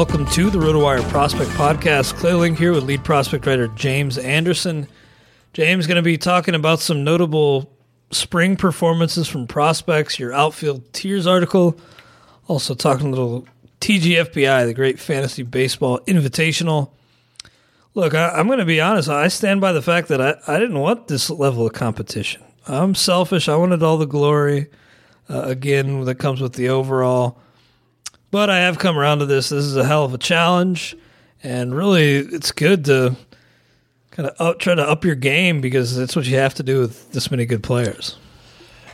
Welcome to the RotoWire Prospect Podcast. Clay Link here with lead prospect writer James Anderson. James going to be talking about some notable spring performances from prospects, your outfield tiers article, also talking a little TGFBI, the Great Fantasy Baseball Invitational. Look, I, am going to be honest. I stand by the fact that I, I didn't want this level of competition. I'm selfish. I wanted all the glory, uh, again, that comes with the overall. But I have come around to this. This is a hell of a challenge, and really, it's good to kind of up, try to up your game because that's what you have to do with this many good players.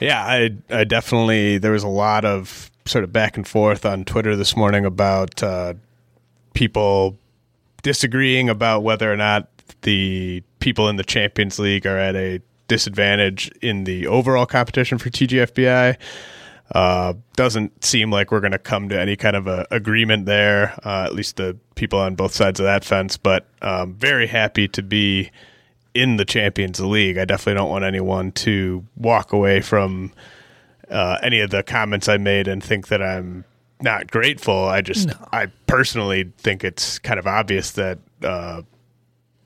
Yeah, I, I definitely. There was a lot of sort of back and forth on Twitter this morning about uh, people disagreeing about whether or not the people in the Champions League are at a disadvantage in the overall competition for TGFBI. Uh, doesn't seem like we're going to come to any kind of a agreement there. Uh, at least the people on both sides of that fence. But um, very happy to be in the Champions League. I definitely don't want anyone to walk away from uh, any of the comments I made and think that I'm not grateful. I just, no. I personally think it's kind of obvious that uh,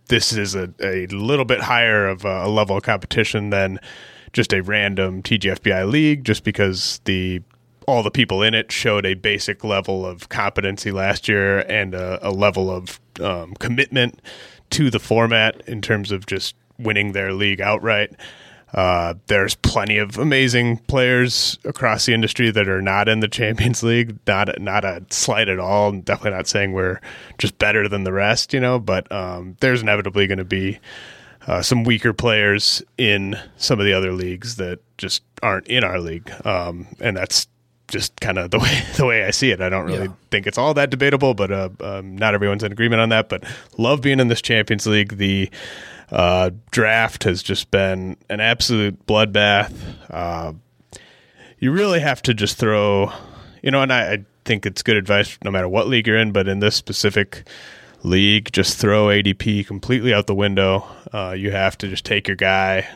this is a, a little bit higher of a level of competition than just a random TGFBI league, just because the all the people in it showed a basic level of competency last year and a, a level of um, commitment to the format in terms of just winning their league outright. Uh, there's plenty of amazing players across the industry that are not in the Champions League. Not not a slight at all. Definitely not saying we're just better than the rest, you know. But um, there's inevitably going to be uh, some weaker players in some of the other leagues that just aren't in our league, um, and that's just kind of the way the way I see it. I don't really yeah. think it's all that debatable, but uh, um, not everyone's in agreement on that. But love being in this Champions League. The uh, draft has just been an absolute bloodbath. Uh, you really have to just throw you know, and I, I think it's good advice no matter what league you're in, but in this specific league, just throw ADP completely out the window. Uh, you have to just take your guy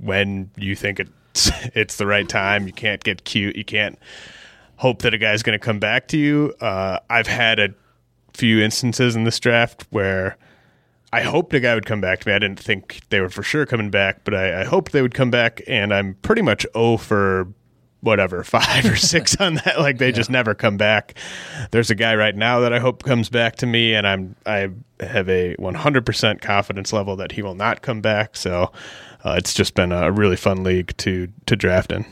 when you think it's it's the right time. You can't get cute. You can't hope that a guy's going to come back to you. Uh, I've had a few instances in this draft where I hoped a guy would come back to me. I didn't think they were for sure coming back, but I, I hoped they would come back, and I'm pretty much O for whatever five or six on that. Like they yeah. just never come back. There's a guy right now that I hope comes back to me, and I'm I have a 100% confidence level that he will not come back. So uh, it's just been a really fun league to to draft in.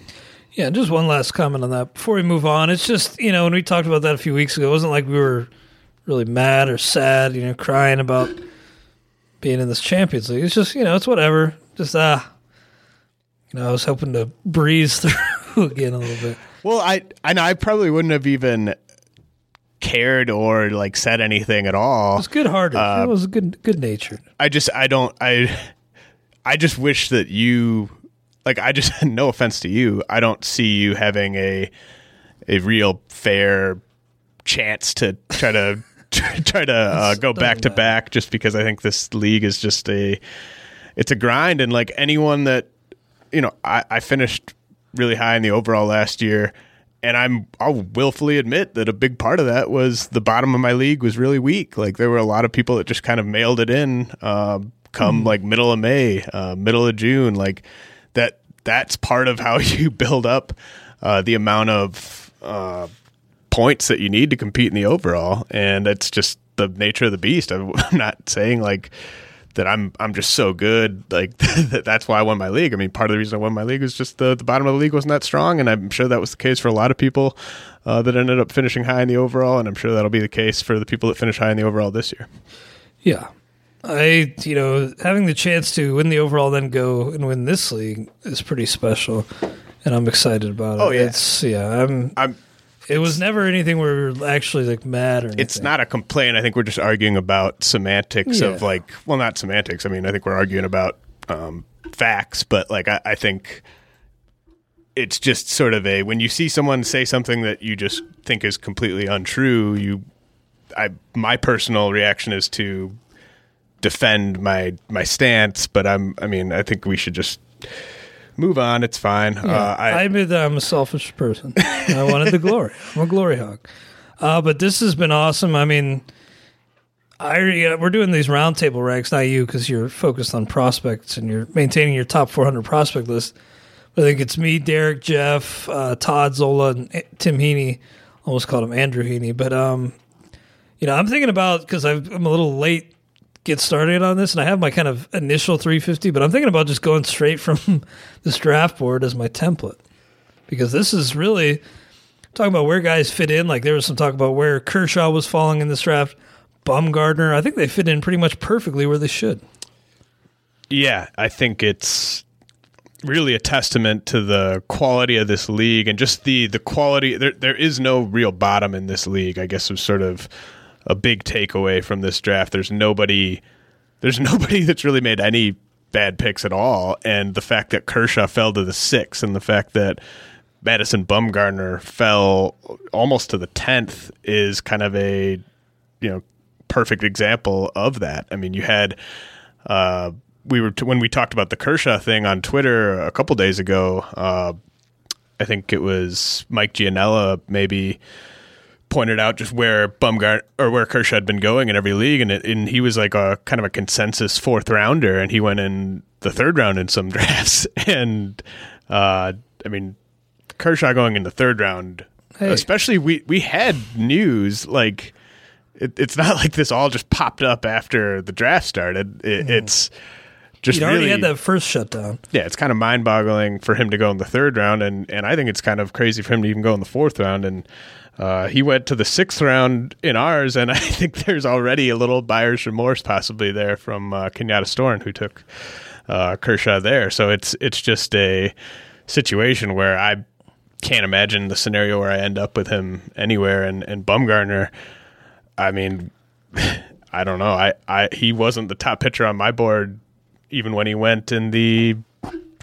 Yeah, just one last comment on that before we move on. It's just, you know, when we talked about that a few weeks ago, it wasn't like we were really mad or sad, you know, crying about being in this Champions League. It's just, you know, it's whatever. Just, ah, uh, you know, I was hoping to breeze through again a little bit. Well, I, I know I probably wouldn't have even cared or like said anything at all. It was good hearted. Uh, it was good, good natured. I just, I don't, I, I just wish that you like I just no offense to you, I don't see you having a a real fair chance to try to try to uh, go back to back just because I think this league is just a it's a grind and like anyone that you know I, I finished really high in the overall last year and I'm I'll willfully admit that a big part of that was the bottom of my league was really weak. Like there were a lot of people that just kind of mailed it in uh, come mm. like middle of May, uh, middle of June, like that that's part of how you build up uh, the amount of uh, points that you need to compete in the overall, and it's just the nature of the beast. I'm not saying like that I'm I'm just so good like that's why I won my league. I mean, part of the reason I won my league was just the the bottom of the league wasn't that strong, and I'm sure that was the case for a lot of people uh, that ended up finishing high in the overall, and I'm sure that'll be the case for the people that finish high in the overall this year. Yeah, I, you know, having the chance to win the overall, then go and win this league is pretty special, and I'm excited about it. Oh yeah, it's yeah. I'm. I'm. It was never anything where we are actually like mad or. Anything. It's not a complaint. I think we're just arguing about semantics yeah. of like, well, not semantics. I mean, I think we're arguing about um, facts, but like, I, I think it's just sort of a when you see someone say something that you just think is completely untrue, you I my personal reaction is to defend my my stance, but I'm I mean I think we should just move on. It's fine. Yeah, uh, I, I admit that I'm a selfish person. I wanted the glory. I'm a glory hog. Uh, but this has been awesome. I mean, I uh, we're doing these roundtable ranks, not you, because you're focused on prospects and you're maintaining your top 400 prospect list. But I think it's me, Derek, Jeff, uh, Todd Zola, and Tim Heaney. Almost called him Andrew Heaney, but um, you know, I'm thinking about because I'm a little late get started on this, and I have my kind of initial 350, but I'm thinking about just going straight from this draft board as my template because this is really talking about where guys fit in. Like there was some talk about where Kershaw was falling in this draft, Bumgarner. I think they fit in pretty much perfectly where they should. Yeah, I think it's really a testament to the quality of this league and just the the quality. There there is no real bottom in this league. I guess was sort of a big takeaway from this draft. There's nobody there's nobody that's really made any bad picks at all. And the fact that Kershaw fell to the six and the fact that Madison Bumgarner fell almost to the tenth is kind of a you know perfect example of that. I mean, you had uh, we were t- when we talked about the Kershaw thing on Twitter a couple days ago. Uh, I think it was Mike Gianella maybe pointed out just where Bumgart or where Kershaw had been going in every league, and it, and he was like a kind of a consensus fourth rounder, and he went in the third round in some drafts, and uh, I mean Kershaw going in the third round, hey. especially we we had news like. It, it's not like this all just popped up after the draft started. It, mm. It's just He'd already really, had that first shutdown. Yeah, it's kind of mind boggling for him to go in the third round, and and I think it's kind of crazy for him to even go in the fourth round. And uh, he went to the sixth round in ours, and I think there's already a little buyer's remorse possibly there from uh, Kenyatta Storm, who took uh, Kershaw there. So it's it's just a situation where I can't imagine the scenario where I end up with him anywhere. And and Bumgarner, I mean, I don't know. I, I he wasn't the top pitcher on my board even when he went in the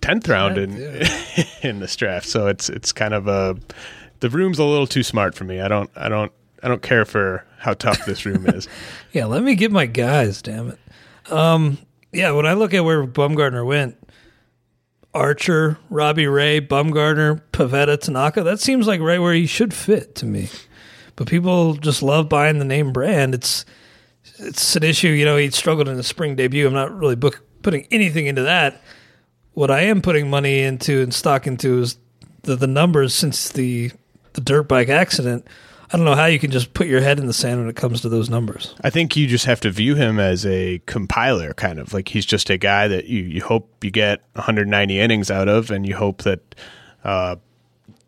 tenth round in yeah. in this draft. So it's it's kind of a the room's a little too smart for me. I don't I don't I don't care for how tough this room is. Yeah, let me get my guys, damn it. Um, yeah, when I look at where Bumgarner went, Archer, Robbie Ray, Bumgarner, Pivetta, Tanaka, that seems like right where he should fit to me. But people just love buying the name brand. It's it's an issue, you know, he struggled in the spring debut. I'm not really book, putting anything into that. What I am putting money into and stock into is the, the numbers since the the dirt bike accident. I don't know how you can just put your head in the sand when it comes to those numbers. I think you just have to view him as a compiler, kind of like he's just a guy that you, you hope you get 190 innings out of, and you hope that uh,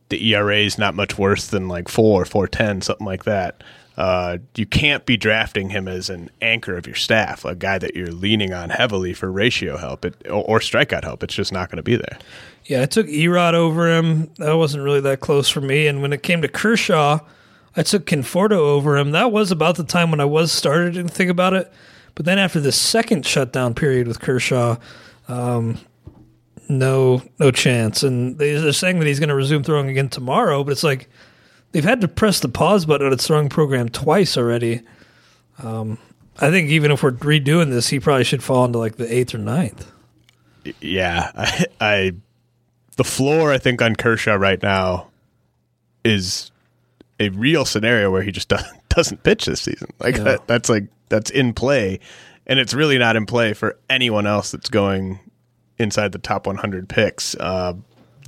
the ERA is not much worse than like four or 410, something like that. Uh, you can't be drafting him as an anchor of your staff, a guy that you're leaning on heavily for ratio help it, or, or strikeout help. It's just not going to be there. Yeah, I took Erod over him. That wasn't really that close for me. And when it came to Kershaw, I took Conforto over him. That was about the time when I was started to think about it. But then after the second shutdown period with Kershaw, um, no, no chance. And they're saying that he's going to resume throwing again tomorrow. But it's like they've had to press the pause button on its throwing program twice already. Um, I think even if we're redoing this, he probably should fall into like the eighth or ninth. Yeah, I, I the floor I think on Kershaw right now is a real scenario where he just doesn't, doesn't pitch this season. Like Yeah. that, that's like that's in play, and it's really not in play for anyone else that's going inside the top 100 picks uh,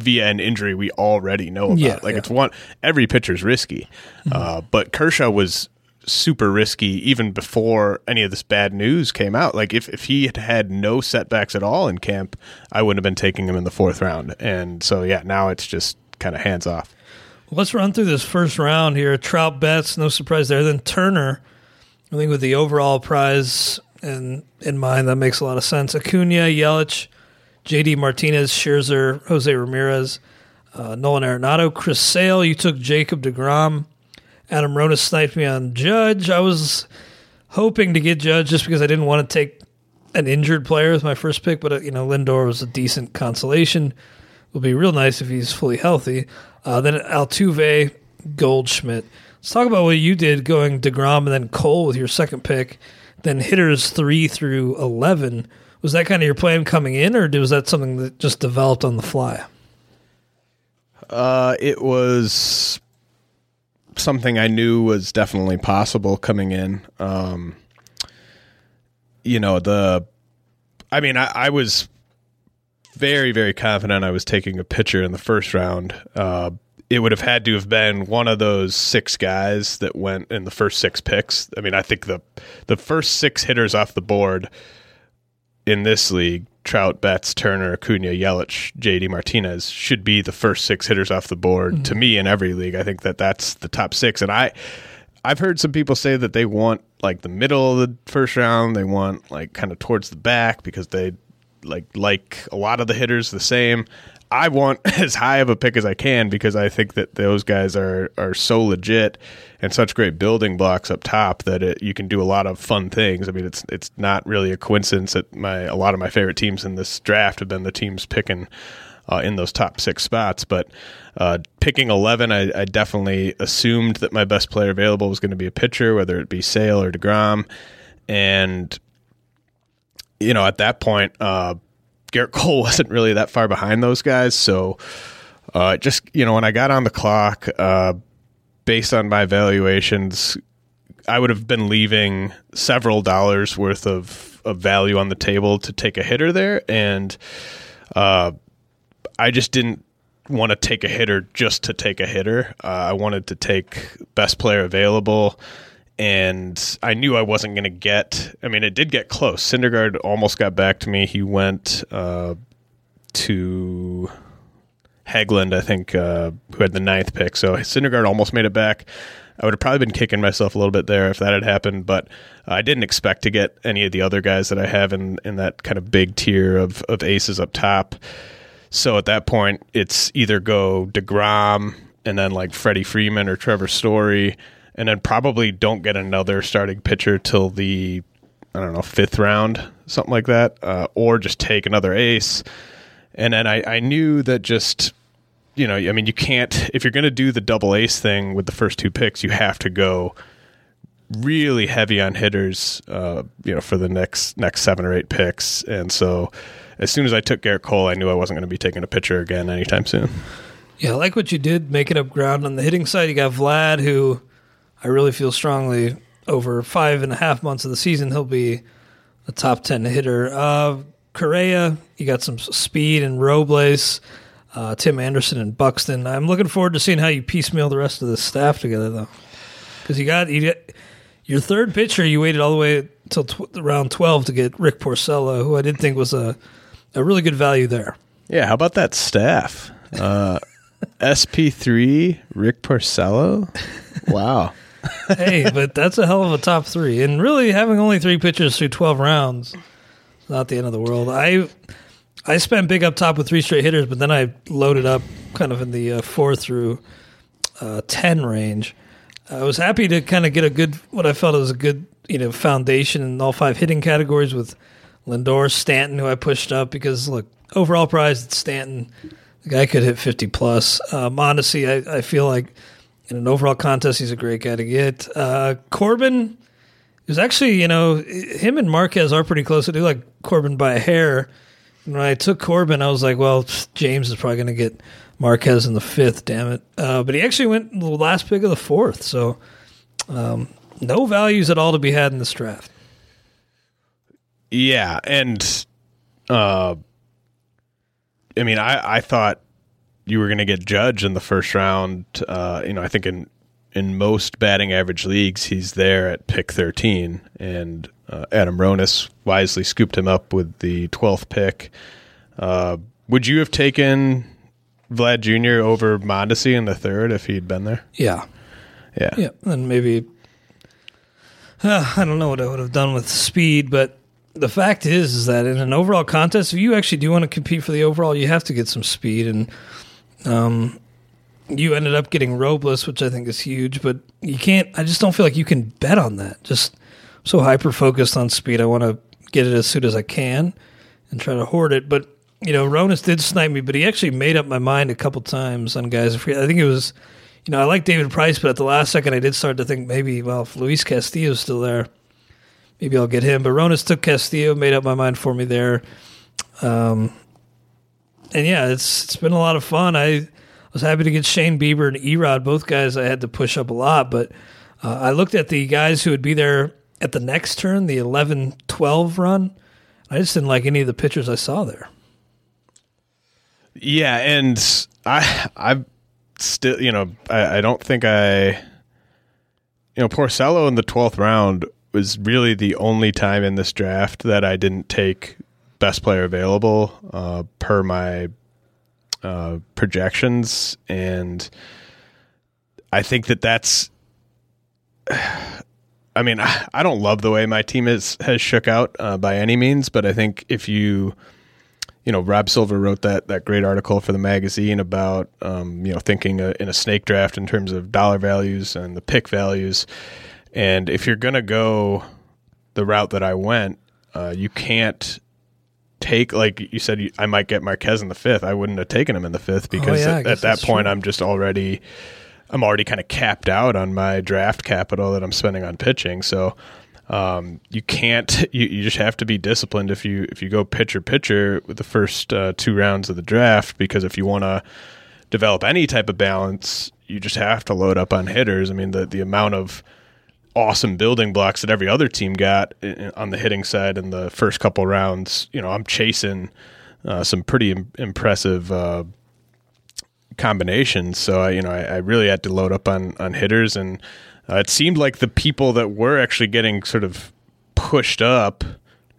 via an injury we already know about. Yeah, like yeah. Mm-hmm. it's one every pitcher's risky, uh, but Kershaw was super risky even before any of this bad news came out. Like if, if he had had no setbacks at all in camp, I wouldn't have been taking him in the fourth round. And so yeah, now it's just kind of hands off. Let's run through this first round here. Trout Betts, no surprise there. Then Turner, I think with the overall prize in in mind, that makes a lot of sense. Acuna, Yelich, J.D. Martinez, Scherzer, Jose Ramirez, uh, Nolan Arenado, Chris Sale. You took Jacob Degrom. Adam Ronis sniped me on Judge. I was hoping to get Judge just because I didn't want to take an injured player as my first pick, but uh, you know Lindor was a decent consolation. Will be real nice if he's fully healthy. Uh, then Altuve, Goldschmidt. Let's talk about what you did going Degrom and then Cole with your second pick. Then hitters three through eleven. Was that kind of your plan coming in, or was that something that just developed on the fly? Uh, it was something I knew was definitely possible coming in. Um, you know, the, I mean, I, I was very, very confident I was taking a pitcher in the first round. Uh, it would have had to have been one of those six guys that went in the first six picks. I mean, I think the the first six hitters off the board in this league, Trout, Betts, Turner, Acuna, Yelich, JD Martinez should be the first six hitters off the board mm-hmm. to me in every league. I think that that's the top six, and I I've heard some people say that they want like the middle of the first round. They want like kind of towards the back because they like like a lot of the hitters the same. I want as high of a pick as I can because I think that those guys are are so legit and such great building blocks up top that it, you can do a lot of fun things. I mean, it's it's not really a coincidence that my a lot of my favorite teams in this draft have been the teams picking uh, in those top six spots. But uh, picking 11, I, I definitely assumed that my best player available was going to be a pitcher, whether it be Sale or DeGrom. And, you know, at that point, uh, Gerrit Cole wasn't really that far behind those guys. So uh, just, you know, when I got on the clock, uh, based on my valuations, I would have been leaving several dollars worth of, of value on the table to take a hitter there. And, uh, I just didn't want to take a hitter just to take a hitter. Uh, I wanted to take best player available, and I knew I wasn't going to get. I mean, it did get close. Syndergaard almost got back to me. He went uh, to Hagland, I think, uh, who had the ninth pick. So Syndergaard almost made it back. I would have probably been kicking myself a little bit there if that had happened, but I didn't expect to get any of the other guys that I have in, in that kind of big tier of, of aces up top. So at that point, it's either go DeGrom and then like Freddie Freeman or Trevor Story, and then probably don't get another starting pitcher till the, I don't know, fifth round, something like that, uh, or just take another ace. And then I, I knew that just you know, I mean, you can't if you're going to do the double ace thing with the first two picks, you have to go really heavy on hitters, uh, you know, for the next next seven or eight picks. And so, as soon as I took Gerrit Cole, I knew I wasn't going to be taking a pitcher again anytime soon. Yeah, I like what you did, making up ground on the hitting side. You got Vlad, who I really feel strongly over five and a half months of the season, he'll be a top ten hitter. Uh, Correa, you got some speed and Robles. Uh, Tim Anderson and Buxton. I'm looking forward to seeing how you piecemeal the rest of the staff together, though, because you got you got your third pitcher. You waited all the way until tw- round 12 to get Rick Porcello, who I didn't think was a a really good value there. Yeah, how about that staff? Uh, SP3, Rick Porcello. Wow. Hey, but that's a hell of a top three, and really having only three pitchers through 12 rounds, is not the end of the world. I I spent big up top with three straight hitters, but then I loaded up kind of in the uh, four through uh, ten range. I was happy to kind of get a good, what I felt was a good, you know, foundation in all five hitting categories with Lindor, Stanton, who I pushed up because look, overall prize at Stanton, the guy could hit fifty plus. Mondesi, I, I feel like in an overall contest, he's a great guy to get. Uh, Corbin is actually, you know, him and Marquez are pretty close. I do like Corbin by a hair when I took Corbin, I was like, well, James is probably going to get Marquez in the fifth, damn it. Uh, but he actually went the last pick of the fourth. So um, no values at all to be had in this draft. Yeah. And, uh, I mean, I, I thought you were going to get Judge in the first round. Uh, you know, I think in in most batting average leagues, he's there at pick 13. And uh, Adam Ronis wisely scooped him up with the 12th pick. Uh, would you have taken Vlad Jr. over Mondesi in the third if he'd been there? Yeah. Yeah. Yeah. And maybe, uh, I don't know what I would have done with speed, but the fact is, is that in an overall contest, if you actually do want to compete for the overall, you have to get some speed. And, um, you ended up getting Robles, which I think is huge, but you can't. I just don't feel like you can bet on that. Just so hyper focused on speed. I want to get it as soon as I can and try to hoard it. But you know, Ronis did snipe me, but he actually made up my mind a couple times on guys. I think it was, you know, I like David Price, but at the last second, I did start to think maybe, well, if Luis Castillo's still there, maybe I'll get him. But Ronis took Castillo, made up my mind for me there. Um, and yeah, it's it's been a lot of fun. I was happy to get Shane Bieber and Erod, both guys I had to push up a lot, but uh, I looked at the guys who would be there at the next turn, the 11 12 run. I just didn't like any of the pitchers I saw there. Yeah, and I I still you know I, I don't think I you know Porcello in the twelfth round was really the only time in this draft that I didn't take best player available uh, per my uh, projections, and I think that that's. I mean, I don't love the way my team is has shook out uh, by any means, but I think if you, you know, Rob Silver wrote that that great article for the magazine about, um, you know, thinking uh, in a snake draft in terms of dollar values and the pick values, and if you're gonna go the route that I went, uh, you can't take like you said I might get Marquez in the fifth. I wouldn't have taken him in the fifth oh, because oh, yeah, at, at, that point true. I'm just already I'm already kind of capped out on my draft capital that I'm spending on pitching. So um, you can't you, you just have to be disciplined if you if you go pitcher pitcher with the first uh, two rounds of the draft because if you want to develop any type of balance, you just have to load up on hitters. I mean the the amount of awesome building blocks that every other team got on the hitting side in the first couple rounds. You know, I'm chasing uh, some pretty Im- impressive uh, combinations. So I, you know, I, I, really had to load up on on hitters, and uh, it seemed like the people that were actually getting sort of pushed up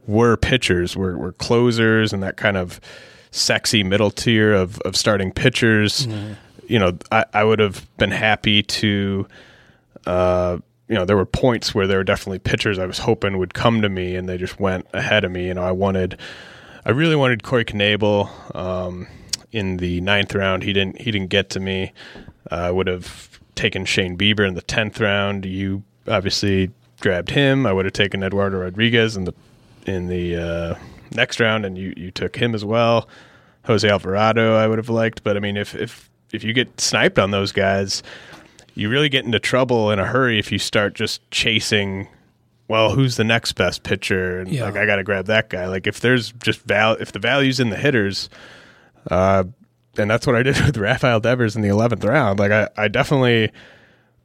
were pitchers, were were closers, and that kind of sexy middle tier of of starting pitchers. Mm-hmm. You know, I, I would have been happy to. Uh, you know, there were points where there were definitely pitchers I was hoping would come to me, and they just went ahead of me. You know, I wanted, I really wanted Corey Knebel um, in the ninth round. He didn't, he didn't get to me. Uh, I would have taken Shane Bieber in the tenth round. You obviously grabbed him. I would have taken Eduardo Rodriguez in the in the uh, next round, and you you took him as well. Jose Alvarado, I would have liked, but I mean, if if if you get sniped on those guys, you really get into trouble in a hurry if you start just chasing. Well, who's the next best pitcher? And Yeah. like I got to grab that guy. Like if there's just val, if the value's in the hitters, uh, and that's what I did with Rafael Devers in the eleventh round. Like I, I definitely.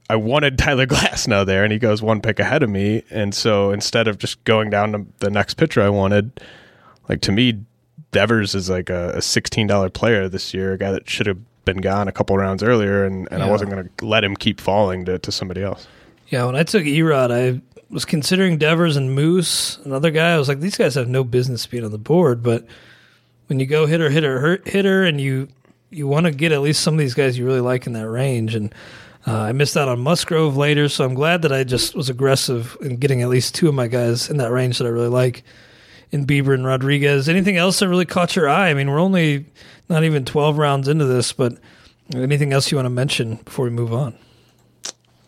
I wanted Tyler Glasnow there, and he goes one pick ahead of me. And so instead of just going down to the next pitcher I wanted, like to me, Devers is like a, a sixteen dollar player this year, a guy that should have been gone a couple rounds earlier, and, and I wasn't going to let him keep falling to, to somebody else. Yeah, when I took Erod, I was considering Devers and Moose, another guy. I was like, these guys have no business being on the board. But when you go hitter, hitter, hitter, and you you want to get at least some of these guys you really like in that range, and uh, I missed out on Musgrove later, so I'm glad that I just was aggressive in getting at least two of my guys in that range that I really like in Bieber and Rodriguez. Anything else that really caught your eye? I mean, we're only not even 12 rounds into this, but anything else you want to mention before we move on?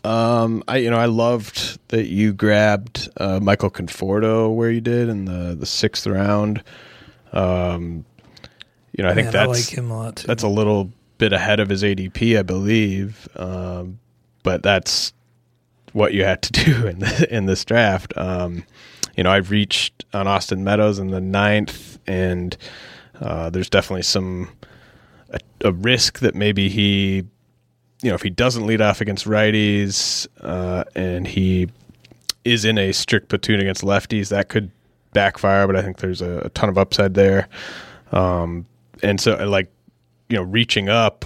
Um, I you know I loved that you grabbed uh, Michael Conforto where you did in the the sixth round. Um, you know I think that's I like a that's a little bit ahead of his ADP, I believe. Um, but that's what you had to do in the, in this draft. Um, you know, I've reached on Austin Meadows in the ninth, and uh, there's definitely some a, a risk that maybe he, you know, if he doesn't lead off against righties uh, and he is in a strict platoon against lefties, that could backfire. But I think there's a, a ton of upside there. Um, and so, like, you know, reaching up,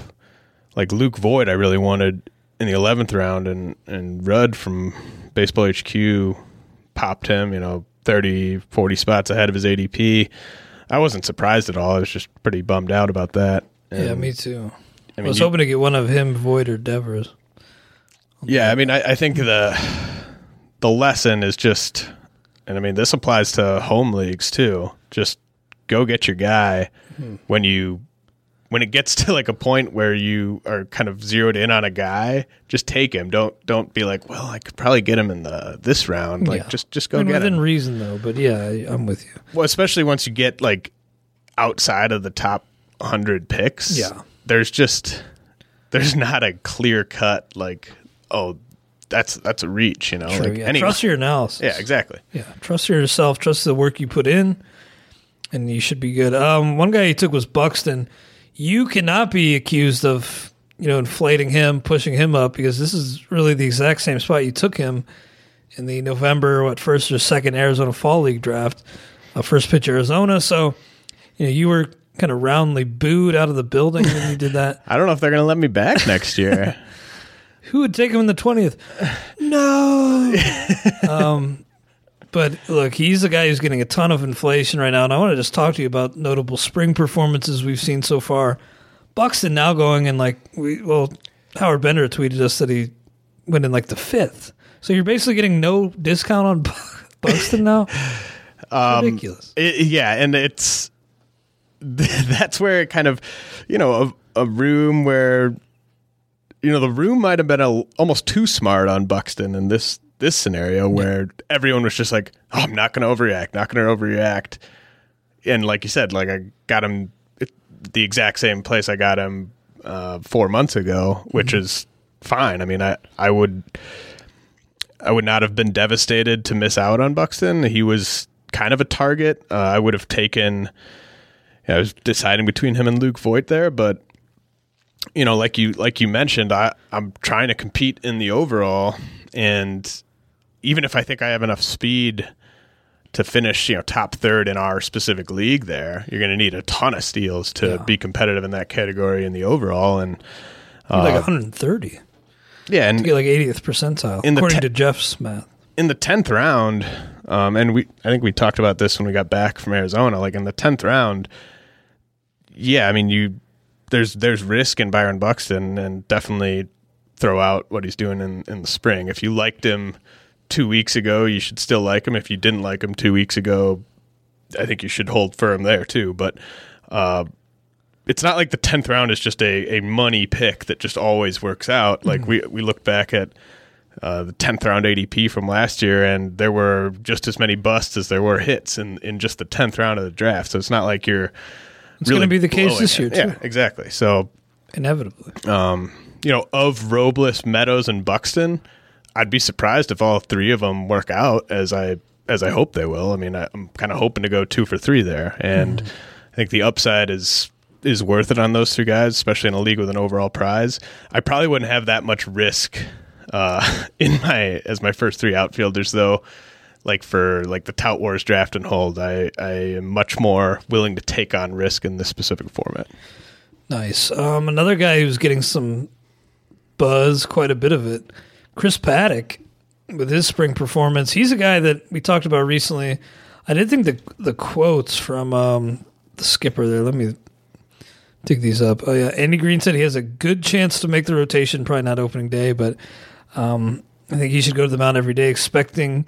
like Luke Voit, I really wanted in the eleventh round, and and Rudd from Baseball HQ popped him, you know, 30, 40 spots ahead of his ADP. I wasn't surprised at all. I was just pretty bummed out about that. yeah, me too. I I, was you- hoping to get one of him, Voit or Devers. Yeah, I mean, I, I think the the lesson is just, and I mean, this applies to home leagues too. Just go get your guy hmm. when you when it gets to like a point where you are kind of zeroed in on a guy. Just take him. Don't don't be like, well, I could probably get him in the this round. Like, Yeah. just just go mean, get within him. reason, though. But yeah, I, I'm with you. Well, especially once you get like outside of the top hundred picks. Yeah. there's just there's not a clear cut like oh that's that's a reach. You know, True, like yeah. any- Trust your analysis. yeah, exactly. Yeah, trust yourself. Trust the work you put in, and you should be good. Um, one guy he took was Buxton. You cannot be accused of you know inflating him, pushing him up because this is really the exact same spot you took him in the November what first or second Arizona Fall League draft, uh, first pitch Arizona. So you know you were kind of roundly booed out of the building when you did that. I don't know if they're going to let me back next year. Who would take him in the twentieth? No. um, but look, he's the guy who's getting a ton of inflation right now, and I want to just talk to you about notable spring performances we've seen so far. Buxton now going in like we well, Howard Bender tweeted us that he went in like the fifth. So you're basically getting no discount on Buxton now. Um, Ridiculous. It- yeah, and it's that's where it kind of, you know, a, a room where, you know, the room might have been a, almost too smart on Buxton and this this scenario where everyone was just like, oh, I'm not going to overreact, not going to overreact, and like you said, like I got him the exact same place I got him uh, four months ago, which is fine. I mean, I I would. I would not have been devastated to miss out on Buxton. He was kind of a target. Uh, I would have taken. yeah, I was deciding between him and Luke Voit there, but you know, like you like you mentioned, I I'm trying to compete in the overall, and even if I think I have enough speed to finish, you know, top third in our specific league, there you're going to need a ton of steals to Yeah. be competitive in that category in the overall, and You're like 130. yeah, and You get like 80th percentile In the according te- to Jeff's math. in the tenth round, um, and we I think we talked about this when we got back from Arizona. Like in the tenth round, yeah, I mean you there's there's risk in Byron Buxton, and definitely throw out what he's doing in in the spring. If you liked him two weeks ago, you should still like him. If you didn't like him two weeks ago, I think you should hold firm there too. But uh, it's not like the tenth round is just a, a money pick that just always works out. Like we we look back at uh, the tenth round ADP from last year, and there were just as many busts as there were hits in, in just the tenth round of the draft. So it's not like you're It's really gonna be the case this it. year, too. Yeah, exactly. So Inevitably. Um, you know, of Robles, Meadows, and Buxton, I'd be surprised if all three of them work out as I as I hope they will. I mean, I, am kind of hoping to go two for three there, and mm. I think the upside is is worth it on those three guys, especially in a league with an overall prize. I probably wouldn't have that much risk uh, in my as my first three outfielders, though. Like for like the Tout Wars draft and hold, I I am much more willing to take on risk in this specific format. Nice. Um, another guy who's getting some buzz, quite a bit of it, Chris Paddack with his spring performance. He's a guy that we talked about recently. I did think the the quotes from um, the skipper there. Let me dig these up. Oh yeah, Andy Green said he has a good chance to make the rotation. Probably not opening day, but um, I think he should go to the mound every day, expecting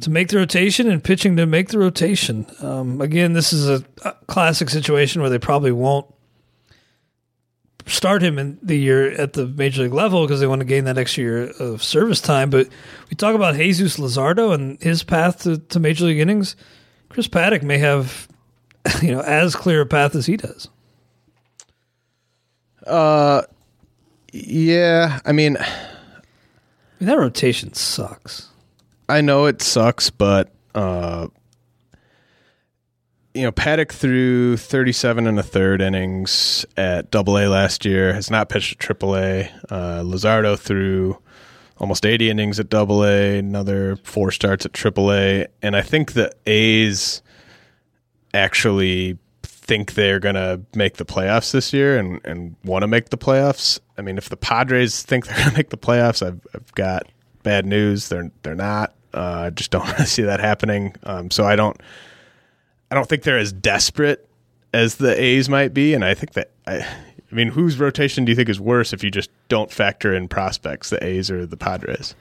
to make the rotation and pitching to make the rotation. Um, again, this is a, a, classic situation where they probably won't start him in the year at the major league level because they want to gain that extra year of service time. But we talk about Jesus Luzardo and his path to, to major league innings. Chris Paddack may have, you know, as clear a path as he does. Uh, yeah. I mean, I mean that rotation sucks. I know it sucks, but uh, you know, Paddack threw 37 and a third innings at Double A last year. Has not pitched at Triple A. Uh, threw almost 80 innings at Double A. Another four starts at Triple A. And I think the A's actually think they're going to make the playoffs this year and, and want to make the playoffs. I mean, if the Padres think they're going to make the playoffs, I've, I've got bad news. They're they're not. Uh, I just don't see that happening. Um, so I don't. I don't think they're as desperate as the A's might be, and I think that I, I mean, whose rotation do you think is worse if you just don't factor in prospects, the A's or the Padres?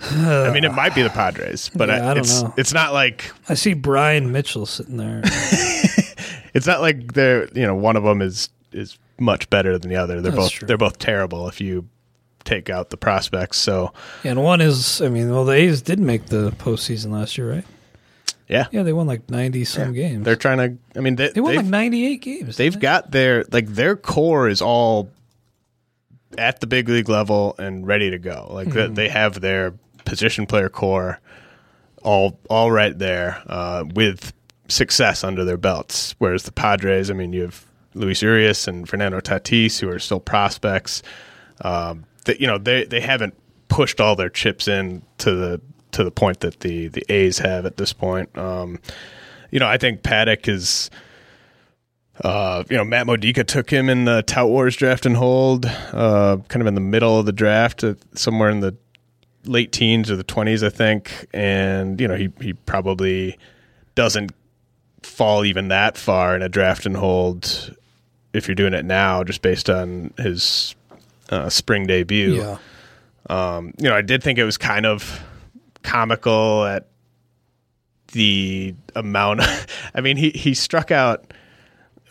I mean, it might be the Padres, but yeah, I, I it's know. it's not like I see Bryan Mitchell sitting there. it's not like they're you know one of them is is much better than the other. They're That's both true. they're both terrible if you take out the prospects. So and one is I mean, well, the A's did make the postseason last year, right? Yeah, yeah, they won like ninety some yeah. games. They're trying to. I mean, they, they won like ninety eight games. They've got their like their core is all at the big league level and ready to go. Like mm-hmm. they have their position player core all all right there uh, with success under their belts. Whereas the Padres, I mean, you have Luis Urias and Fernando Tatis who are still prospects. Um, that you know they they haven't pushed all their chips in to the to the point that the the A's have at this point. Um, you know, I think Paddack is. Uh, you know, Matt Modica took him in the Tout Wars draft and hold, uh, kind of in the middle of the draft, uh, somewhere in the late teens or the twenties, I think. And you know, he he probably doesn't fall even that far in a draft and hold if you're doing it now, just based on his uh, spring debut. Yeah. Um, you know, I did think it was kind of comical at the amount. I mean, he he struck out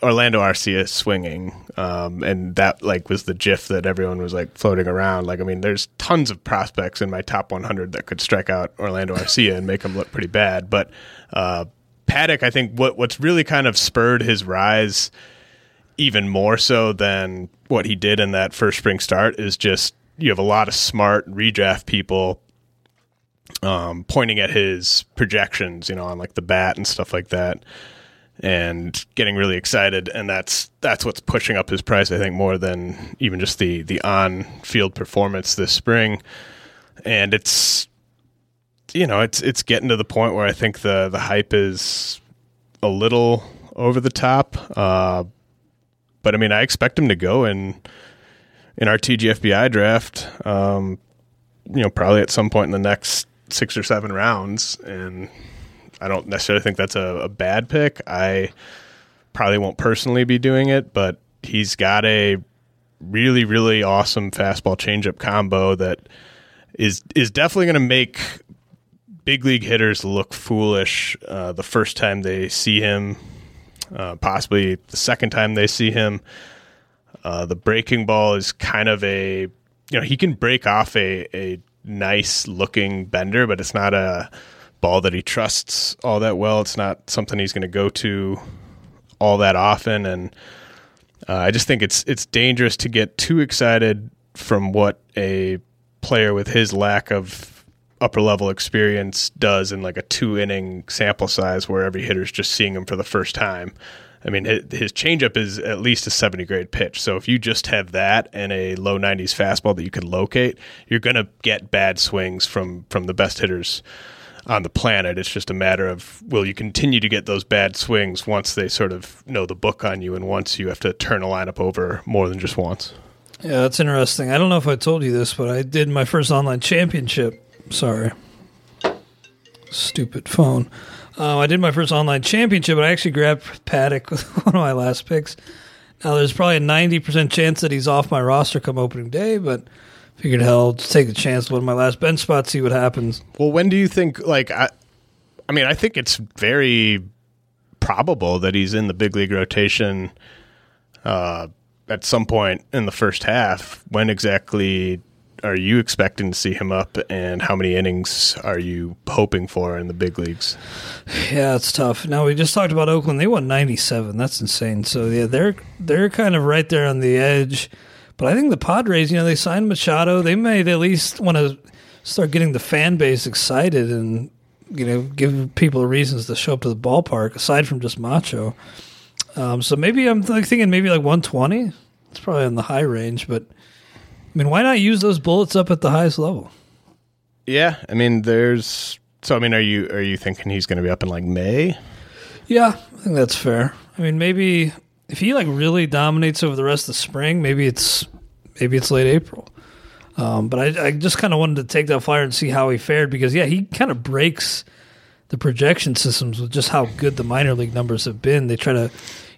Orlando Arcia swinging, um, and that like was the GIF that everyone was like floating around. Like, I mean, there's tons of prospects in my top 100 that could strike out Orlando Arcia and make him look pretty bad. But uh, Paddack, I think what what's really kind of spurred his rise even more so than what he did in that first spring start is just you have a lot of smart redraft people um, pointing at his projections, you know, on like the bat and stuff like that, and getting really excited. And that's that's what's pushing up his price, I think, more than even just the the on field performance this spring. And it's you know, it's it's getting to the point where I think the the hype is a little over the top. Uh, but I mean, I expect him to go in in our TGFBI draft. Um, you know, probably at some point in the next six or seven rounds, and I don't necessarily think that's a, a bad pick. I probably won't personally be doing it, but he's got a really, really awesome fastball changeup combo that is is definitely going to make big league hitters look foolish uh, the first time they see him, uh, possibly the second time they see him. Uh, the breaking ball is kind of a you know he can break off a a nice looking bender, but it's not a ball that he trusts all that well. It's not something he's going to go to all that often. And Uh, I just think it's it's dangerous to get too excited from what a player with his lack of upper level experience does in like a two inning sample size where every hitter's just seeing him for the first time. I mean, his changeup is at least a 70 grade pitch. So if you just have that and a low 90s fastball that you can locate, you're going to get bad swings from from the best hitters on the planet. It's just a matter of will you continue to get those bad swings once they sort of know the book on you and once you have to turn a lineup over more than just once. Yeah, that's interesting. I don't know if I told you this, but I did my first online championship. Sorry. Stupid phone. Uh, I did my first online championship, but I actually grabbed Paddack with one of my last picks. Now, there's probably a 90% chance that he's off my roster come opening day, but figured hell, just take the chance, one of my last bench spots, see what happens. Well, when do you think, like, I, I mean, I think it's very probable that he's in the big league rotation uh, at some point in the first half. When exactly are you expecting to see him up, and how many innings are you hoping for in the big leagues? Yeah, it's tough. Now we just talked about Oakland; they won ninety seven. That's insane. So yeah, they're they're kind of right there on the edge. But I think the Padres, you know, they signed Machado. They might at least want to start getting the fan base excited and you know give people reasons to show up to the ballpark aside from just Macho. Um, so maybe I'm like thinking maybe like 120. It's probably in the high range, but I mean, why not use those bullets up at the highest level? Yeah, I mean, there's. So I mean, are you are you thinking he's going to be up in like May? Yeah, I think that's fair. I mean, maybe if he like really dominates over the rest of the spring, maybe it's maybe it's late April. Um, but I, I just kind of wanted to take that flyer and see how he fared because yeah, he kind of breaks the projection systems with just how good the minor league numbers have been. They try to,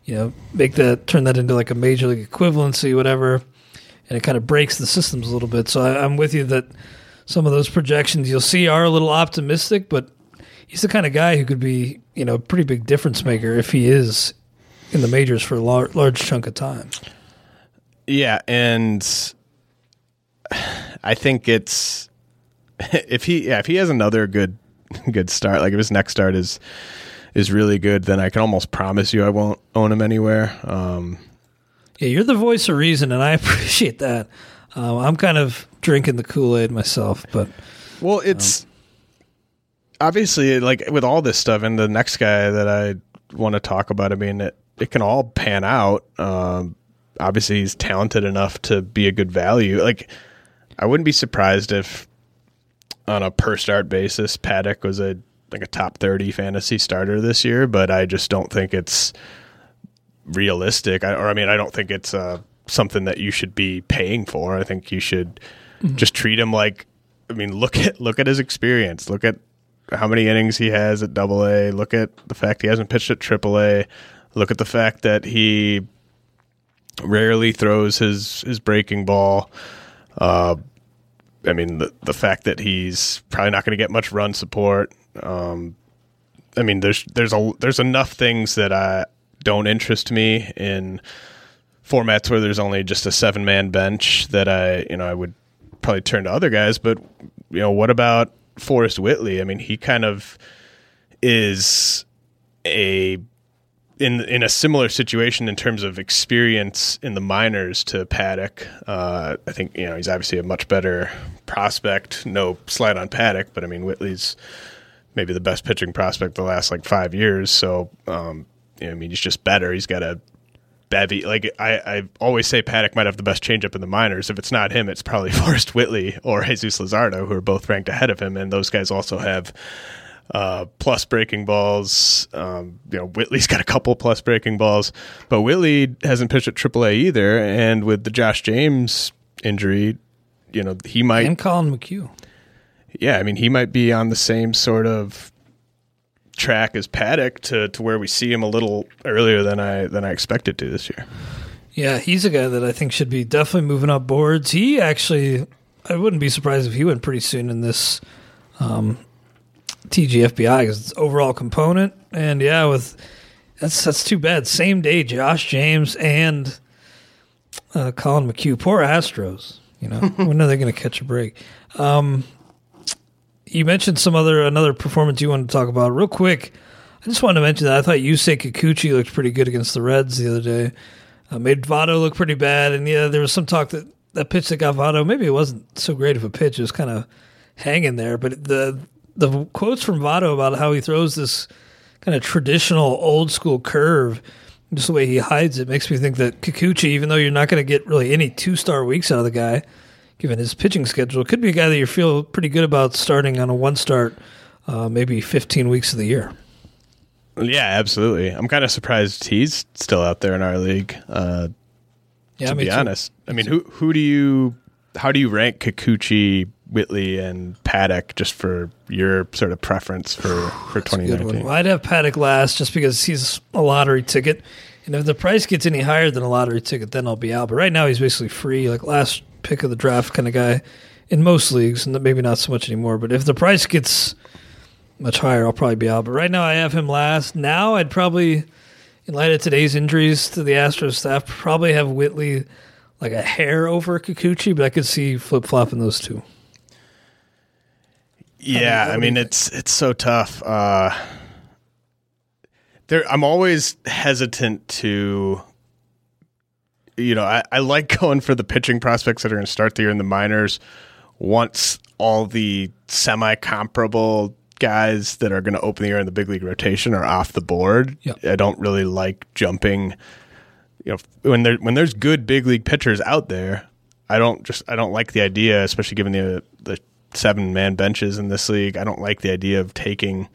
you know, make that turn that into like a major league equivalency, whatever, and it kind of breaks the systems a little bit. So I, I'm with you that some of those projections you'll see are a little optimistic, but he's the kind of guy who could be, you know, a pretty big difference maker if he is in the majors for a lar- large chunk of time. Yeah, and I think it's if he yeah if he has another good good start like if his next start is is really good then I can almost promise you I won't own him anywhere. Um, yeah, you're the voice of reason, and I appreciate that. Um, I'm kind of drinking the Kool Aid myself, but well, it's um, obviously like with all this stuff, and the next guy that I want to talk about. I mean, it, it can all pan out. Um, obviously, he's talented enough to be a good value. Like, I wouldn't be surprised if, on a per start basis, Paddack was a like a top thirty fantasy starter this year. But I just don't think it's realistic. I, or I mean, I don't think it's uh, something that you should be paying for. I think you should mm-hmm. just treat him like. I mean, look at look at his experience. Look at how many innings he has at Double A. Look at the fact he hasn't pitched at Triple A. Look at the fact that he rarely throws his his breaking ball. Uh, I mean, the the fact that he's probably not going to get much run support. Um, I mean, there's there's a there's enough things that I don't interest me in formats where there's only just a seven man bench that I you know I would probably turn to other guys. But you know, what about Forrest Whitley? I mean, he kind of is a in in a similar situation in terms of experience in the minors to Paddack. Uh, I think you know he's obviously a much better prospect. No slide on Paddack, but I mean Whitley's maybe the best pitching prospect the last like five years. So um, I mean he's just better. He's got a bevy. Like I, I always say, Paddack might have the best changeup in the minors. If it's not him, it's probably Forrest Whitley or Jesus Luzardo, who are both ranked ahead of him, and those guys also have uh, plus breaking balls. Um, you know, Whitley's got a couple plus breaking balls, but Whitley hasn't pitched at AAA either. And with the Josh James injury, you know, he might and Collin McHugh. Yeah, I mean, he might be on the same sort of track as Paddack to, to where we see him a little earlier than I than I expected to this year. Yeah, he's a guy that I think should be definitely moving up boards. He actually, I wouldn't be surprised if he went pretty soon in this um, TGFBI because it's overall component. And yeah, with that's that's too bad. Same day, Josh James and uh, Collin McHugh. Poor Astros. You know, when are they going to catch a break? Um, you mentioned some other another performance you wanted to talk about real quick. I just wanted to mention that I thought Yusei Kikuchi looked pretty good against the Reds the other day. uh, made Votto look pretty bad. And yeah, there was some talk that that pitch that got Votto, maybe it wasn't so great of a pitch. It was kind of hanging there. But the the quotes from Votto about how he throws this kind of traditional old school curve, just the way he hides it, makes me think that Kikuchi, even though you're not going to get really any two star weeks out of the guy, given his pitching schedule, could be a guy that you feel pretty good about starting on a one start, uh, maybe 15 weeks of the year. Yeah, absolutely. I'm kind of surprised he's still out there in our league. Uh, Yeah, to be too. honest, I mean, who who do you how do you rank Kikuchi, Whitley, and Paddack just for your sort of preference for for Good 2019? Well, I'd have Paddack last just because he's a lottery ticket. And if the price gets any higher than a lottery ticket, then I'll be out. But right now, he's basically free, like last pick of the draft kind of guy in most leagues, and maybe not so much anymore. But if the price gets much higher, I'll probably be out. But right now, I have him last. Now, I'd probably, in light of today's injuries to the Astros staff, probably have Whitley like a hair over Kikuchi, but I could see flip flopping those two. Yeah, what I mean it's it's so tough. Uh, there, I'm always hesitant to, you know, I, I like going for the pitching prospects that are going to start the year in the minors. Once all the semi-comparable guys that are going to open the year in the big league rotation are off the board, Yep. I don't really like jumping. You know, when there when there's good big league pitchers out there, I don't just I don't like the idea, especially given the the seven man benches in this league. I don't like the idea of taking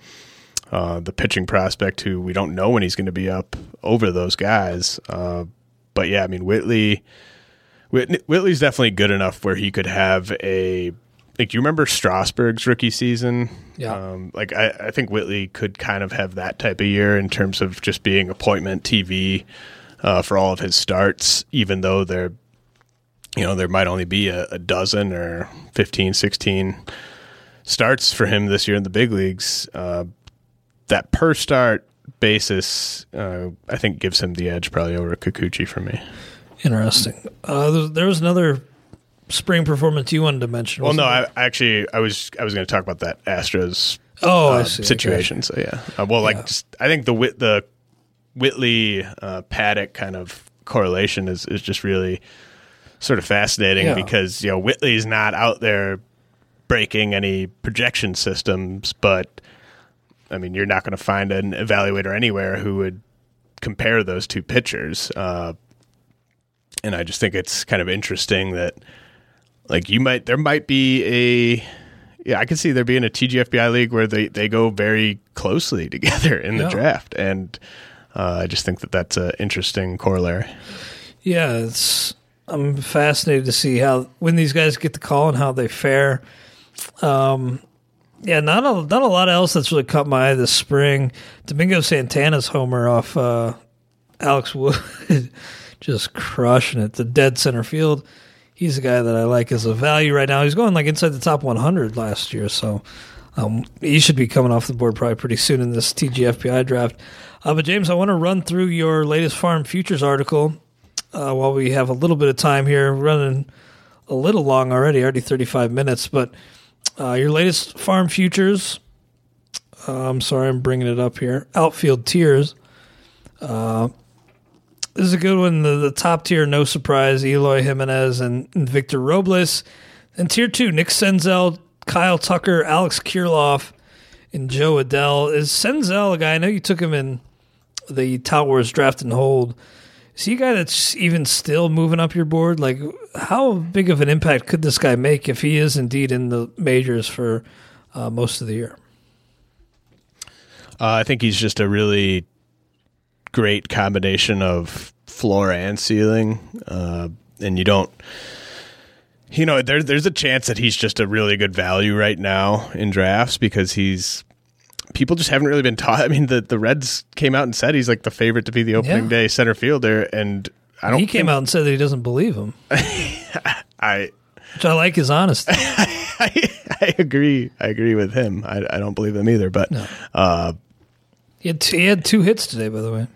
uh, the pitching prospect who we don't know when he's going to be up over those guys. Uh, but yeah, I mean Whitley, Whit- Whitley's definitely good enough where he could have a. Like, do you remember Strasburg's rookie season? Yeah. Um, like, I, I think Whitley could kind of have that type of year in terms of just being appointment TV uh, for all of his starts, even though they're you know, there might only be a, a dozen or 15, 16 starts for him this year in the big leagues. Uh, that per start basis, uh, I think, gives him the edge probably over Kikuchi for me. Interesting. Uh, there, there was another spring performance you wanted to mention. Well, no, there? I actually I was I was going to talk about that Astros oh, I uh, situation. So yeah, uh, well, like Yeah. just I think the Whit the Whitley uh, Paddack kind of correlation is is just really sort of fascinating Yeah. because you know Whitley's not out there breaking any projection systems, but I mean you're not going to find an evaluator anywhere who would compare those two pitchers. Uh, and I just think it's kind of interesting that like you might there might be a yeah, I can see there being a TGFBI league where they, they go very closely together in the Yeah. draft, and uh, I just think that that's an interesting corollary. Yeah, it's. I'm fascinated to see how when these guys get the call and how they fare. Um, yeah, not a not a lot else that's really caught my eye this spring. Domingo Santana's homer off uh, Alex Wood, just crushing it. The dead center field. He's a guy that I like as a value right now. He's going like inside the top 100 last year, so um, he should be coming off the board probably pretty soon in this TGFBI draft. Uh, but James, I want to run through your latest farm futures article uh, while we have a little bit of time here. Running a little long already, already 35 minutes. But uh, your latest farm futures, uh, I'm sorry, I'm bringing it up here. Outfield tiers. Uh, this is a good one. The, the top tier, no surprise, Eloy Jimenez and, and Victor Robles. And tier two, Nick Senzel, Kyle Tucker, Alex Kirilloff, and Jo Adell. Is Senzel a guy? I know you took him in the Tout Wars draft and hold. Is he a guy that's even still moving up your board? Like, how big of an impact could this guy make if he is indeed in the majors for uh, most of the year? Uh, I think he's just a really great combination of floor and ceiling, uh, and you don't. You know, there, there's a chance that he's just a really good value right now in drafts because he's people just haven't really been taught. I mean, the the Reds came out and said he's like the favorite to be the opening Yeah. day center fielder, and I don't. He came think- out and said that he doesn't believe him, I, which I like his honesty. I I agree. I agree with him. I, I don't believe him either. But No. uh, He had, two, he had two hits today, by the way.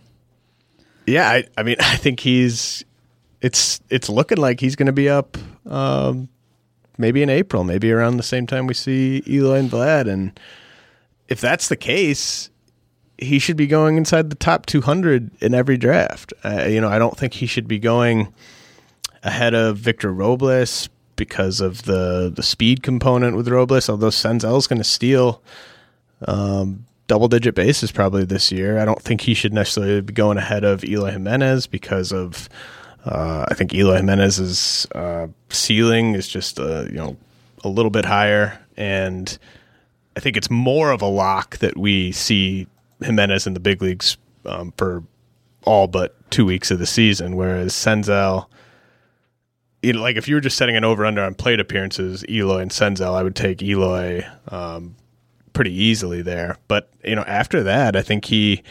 yeah, I, I mean, I think he's. It's it's looking like he's going to be up. Um, maybe in April, maybe around the same time we see Eloy and Vlad, and if that's the case, he should be going inside the top 200 in every draft. Uh, you know, I don't think he should be going ahead of Victor Robles because of the the speed component with Robles. Although Senzel's going to steal um, double digit bases probably this year. I don't think he should necessarily be going ahead of Eloy Jimenez because of. Uh, I think Eloy Jimenez's uh, ceiling is just uh, you know a little bit higher, and I think it's more of a lock that we see Jimenez in the big leagues um, for all but two weeks of the season, whereas Senzel. You know, like if you were just setting an over under on plate appearances, Eloy and Senzel, I would take Eloy um, pretty easily there. But you know, after that, I think he.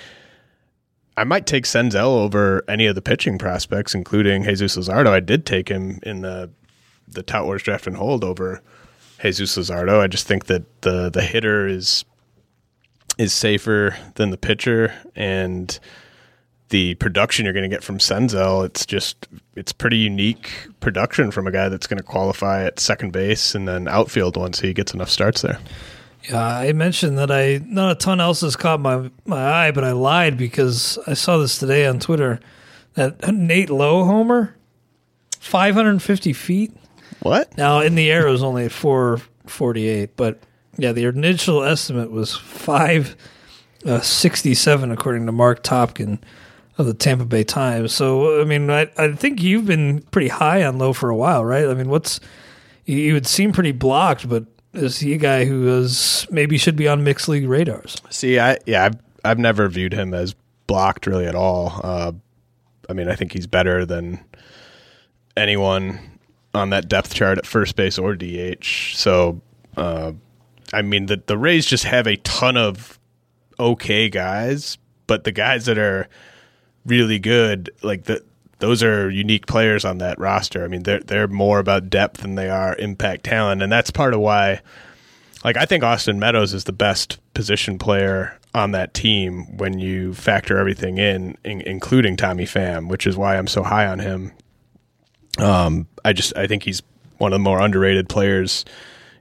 I might take Senzel over any of the pitching prospects, including Jesus Luzardo. I did take him in the the Tout Wars draft and hold over Jesus Luzardo. I just think that the the hitter is is safer than the pitcher, and the production you're going to get from Senzel, it's just it's pretty unique production from a guy that's going to qualify at second base and then outfield once he gets enough starts there. Yeah, I mentioned that I not a ton else has caught my my eye, but I lied because I saw this today on Twitter that Nate Lowe homer, five hundred and fifty feet. What? Now in the air it was only four forty eight, but yeah, the initial estimate was five uh, sixty seven according to Mark Topkin of the Tampa Bay Times. So I mean, I I think you've been pretty high on Lowe for a while, right? I mean, what's you would seem pretty blocked, but is he a guy who is maybe should be on mixed league radars? See, I yeah, I've I've never viewed him as blocked really at all. Uh, I mean, I think he's better than anyone on that depth chart at first base or DH. So, uh, I mean, the the Rays just have a ton of okay guys, but the guys that are really good, like the those are unique players on that roster. I mean, they're they're more about depth than they are impact talent, and that's part of why. Like, I think Austin Meadows is the best position player on that team when you factor everything in, in including Tommy Pham, which is why I'm so high on him. Um, I just I think he's one of the more underrated players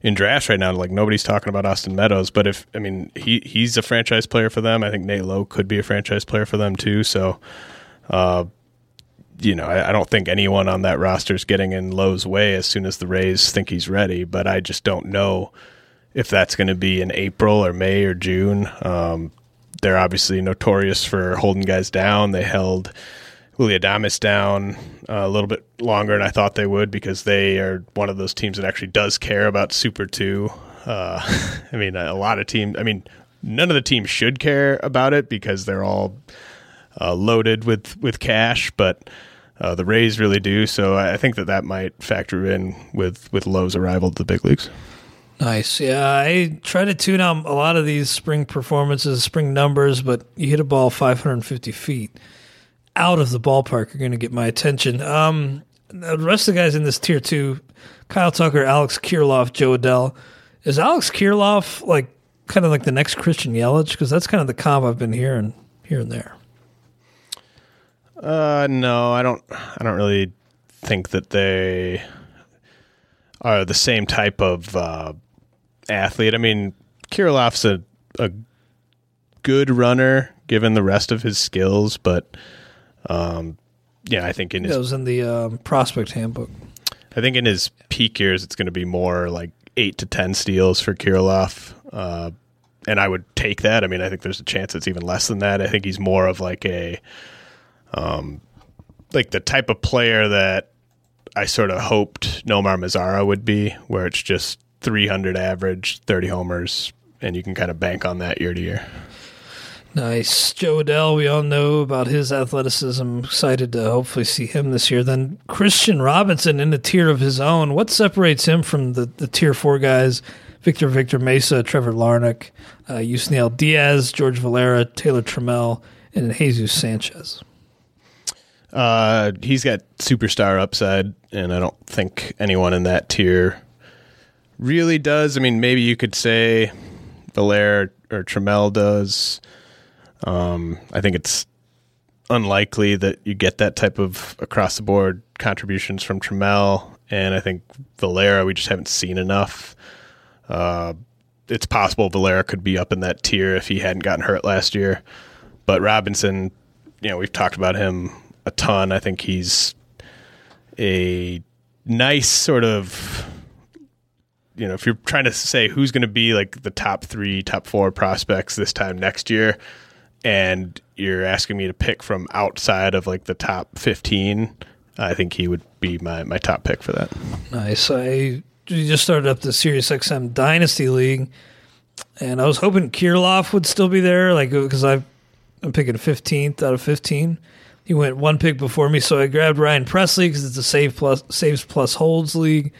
in drafts right now. Like nobody's talking about Austin Meadows, but if I mean he he's a franchise player for them. I think Nate Lowe could be a franchise player for them too. So, uh, you know, I, I, don't think anyone on that roster is getting in Lowe's way as soon as the Rays think he's ready. But I just don't know if that's going to be in April or May or June. Um, they're obviously notorious for holding guys down. They held Willy Adames down uh, a little bit longer than I thought they would because they are one of those teams that actually does care about Super 2. Uh, I mean, a lot of teams, I mean, none of the teams should care about it because they're all uh, loaded with, with cash, but uh, the Rays really do. So I think that that might factor in with with Lowe's arrival to the big leagues. Nice. Yeah, I try to tune out a lot of these spring performances, spring numbers, but you hit a ball 550 feet out of the ballpark are going to get my attention. Um, the rest of the guys in this tier two, Kyle Tucker, Alex Kirilloff, Jo Adell. Is Alex Kirilloff like kind of like the next Christian Yelich? Because that's kind of the comp I've been hearing here and there. Uh, no, I don't. I don't really think that they are the same type of uh, athlete. I mean, Kirilloff's a a good runner given the rest of his skills, but um, yeah, I think in his it was in the um, prospect handbook. I think in his peak years, it's going to be more like eight to ten steals for Kirilloff, Uh, and I would take that. I mean, I think there's a chance it's even less than that. I think he's more of like a, um, like the type of player that I sort of hoped Nomar Mazara would be, where it's just 300 average, 30 homers, and you can kind of bank on that year to year. Nice. Jo Adell, we all know about his athleticism. Excited to hopefully see him this year. Then Kristian Robinson in a tier of his own. What separates him from the, the tier four guys? Victor Victor Mesa, Trevor Larnach, uh, Yusniel Diaz, George Valera, Taylor Trammell, and Jesus Sanchez. Uh, he's got superstar upside, and I don't think anyone in that tier really does. I mean, maybe you could say Valera or Trammell does. Um, I think it's unlikely that you get that type of across the board contributions from Trammell, and I think Valera we just haven't seen enough. Uh, it's possible Valera could be up in that tier if he hadn't gotten hurt last year. But Robinson, you know, we've talked about him a ton. I think he's a nice sort of you know, if you're trying to say who's going to be like the top three, top four prospects this time next year, and you're asking me to pick from outside of like the top 15, I think he would be my, my top pick for that. Nice. I just started up the Sirius XM Dynasty League, and I was hoping Kirilloff would still be there, like because I'm picking 15th out of 15. He went one pick before me, so I grabbed Ryan Pressly because it's a save plus saves plus holds league.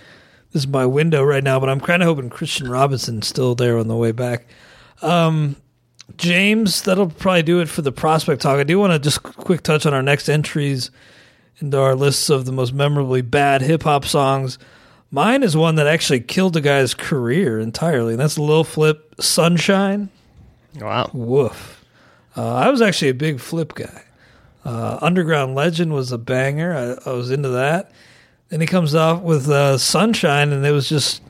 This is my window right now, but I'm kind of hoping Kristian Robinson's still there on the way back. Um, James, that'll probably do it for the prospect talk. I do want to just quick touch on our next entries into our lists of the most memorably bad hip hop songs. Mine is one that actually killed a guy's career entirely, and that's Lil Flip Sunshine. Wow. Woof. Uh, I was actually a big Flip guy. Uh, Underground Legend was a banger. I, I, was into that. Then he comes off with uh, Sunshine, and it was just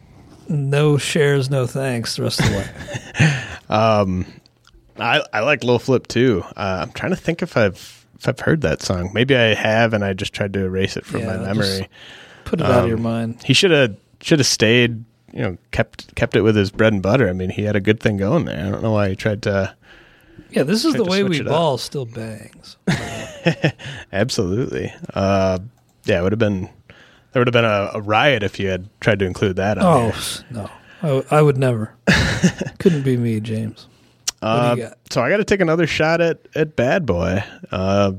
no shares, no thanks the rest of the way. um, I, I like Lil Flip too. Uh, I'm trying to think if I've if I've heard that song. Maybe I have, and I just tried to erase it from yeah, my memory. Put it um, out of your um, mind. He should have should have stayed. You know, kept kept it with his bread and butter. I mean, he had a good thing going there. I don't know why he tried to. Yeah, this is the way we ball. Up. Still bangs. Absolutely. Uh, yeah, it would have been there would have been a, a, riot if you had tried to include that. oh no, I, I would never. Couldn't be me, James. Uh, so I got to take another shot at at Bad Boy, uh,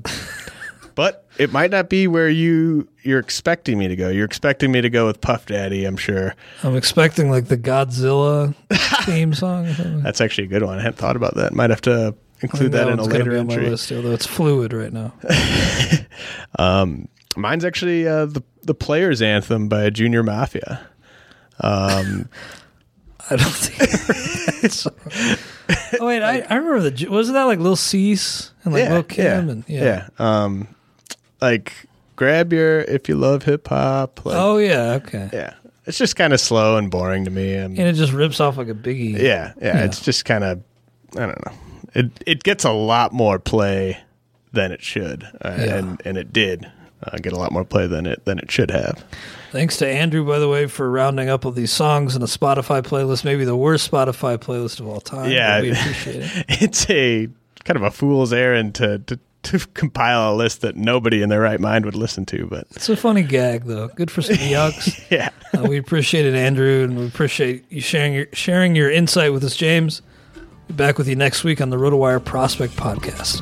but it might not be where you you're expecting me to go. You're expecting me to go with Puff Daddy, I'm sure. I'm expecting like the Godzilla theme song. That's actually a good one. I hadn't thought about that. Might have to include that, in a later entry. On my list, although it's fluid right now. um, mine's actually uh, the the Players Anthem by Junior Mafia. Um, I don't think. oh wait, I, I remember the wasn't that like Lil Cease and like yeah, Lil Kim yeah, and yeah. yeah. Um, like grab your if you love hip hop. Like, oh yeah, okay. Yeah, it's just kind of slow and boring to me, and, and it just rips off like a biggie. Yeah, yeah. yeah. It's just kind of I don't know. It it gets a lot more play than it should, uh, and and it did uh, get a lot more play than it than it should have. Thanks to Andrew, by the way, for rounding up all these songs in a Spotify playlist, maybe the worst Spotify playlist of all time. Yeah, we appreciate it. It's a kind of a fool's errand to, to to compile a list that nobody in their right mind would listen to. But it's a funny gag, though. Good for some yucks. yeah, uh, we appreciate it, Andrew, and we appreciate you sharing your sharing your insight with us, James. Be back with you next week on the RotoWire Prospect Podcast.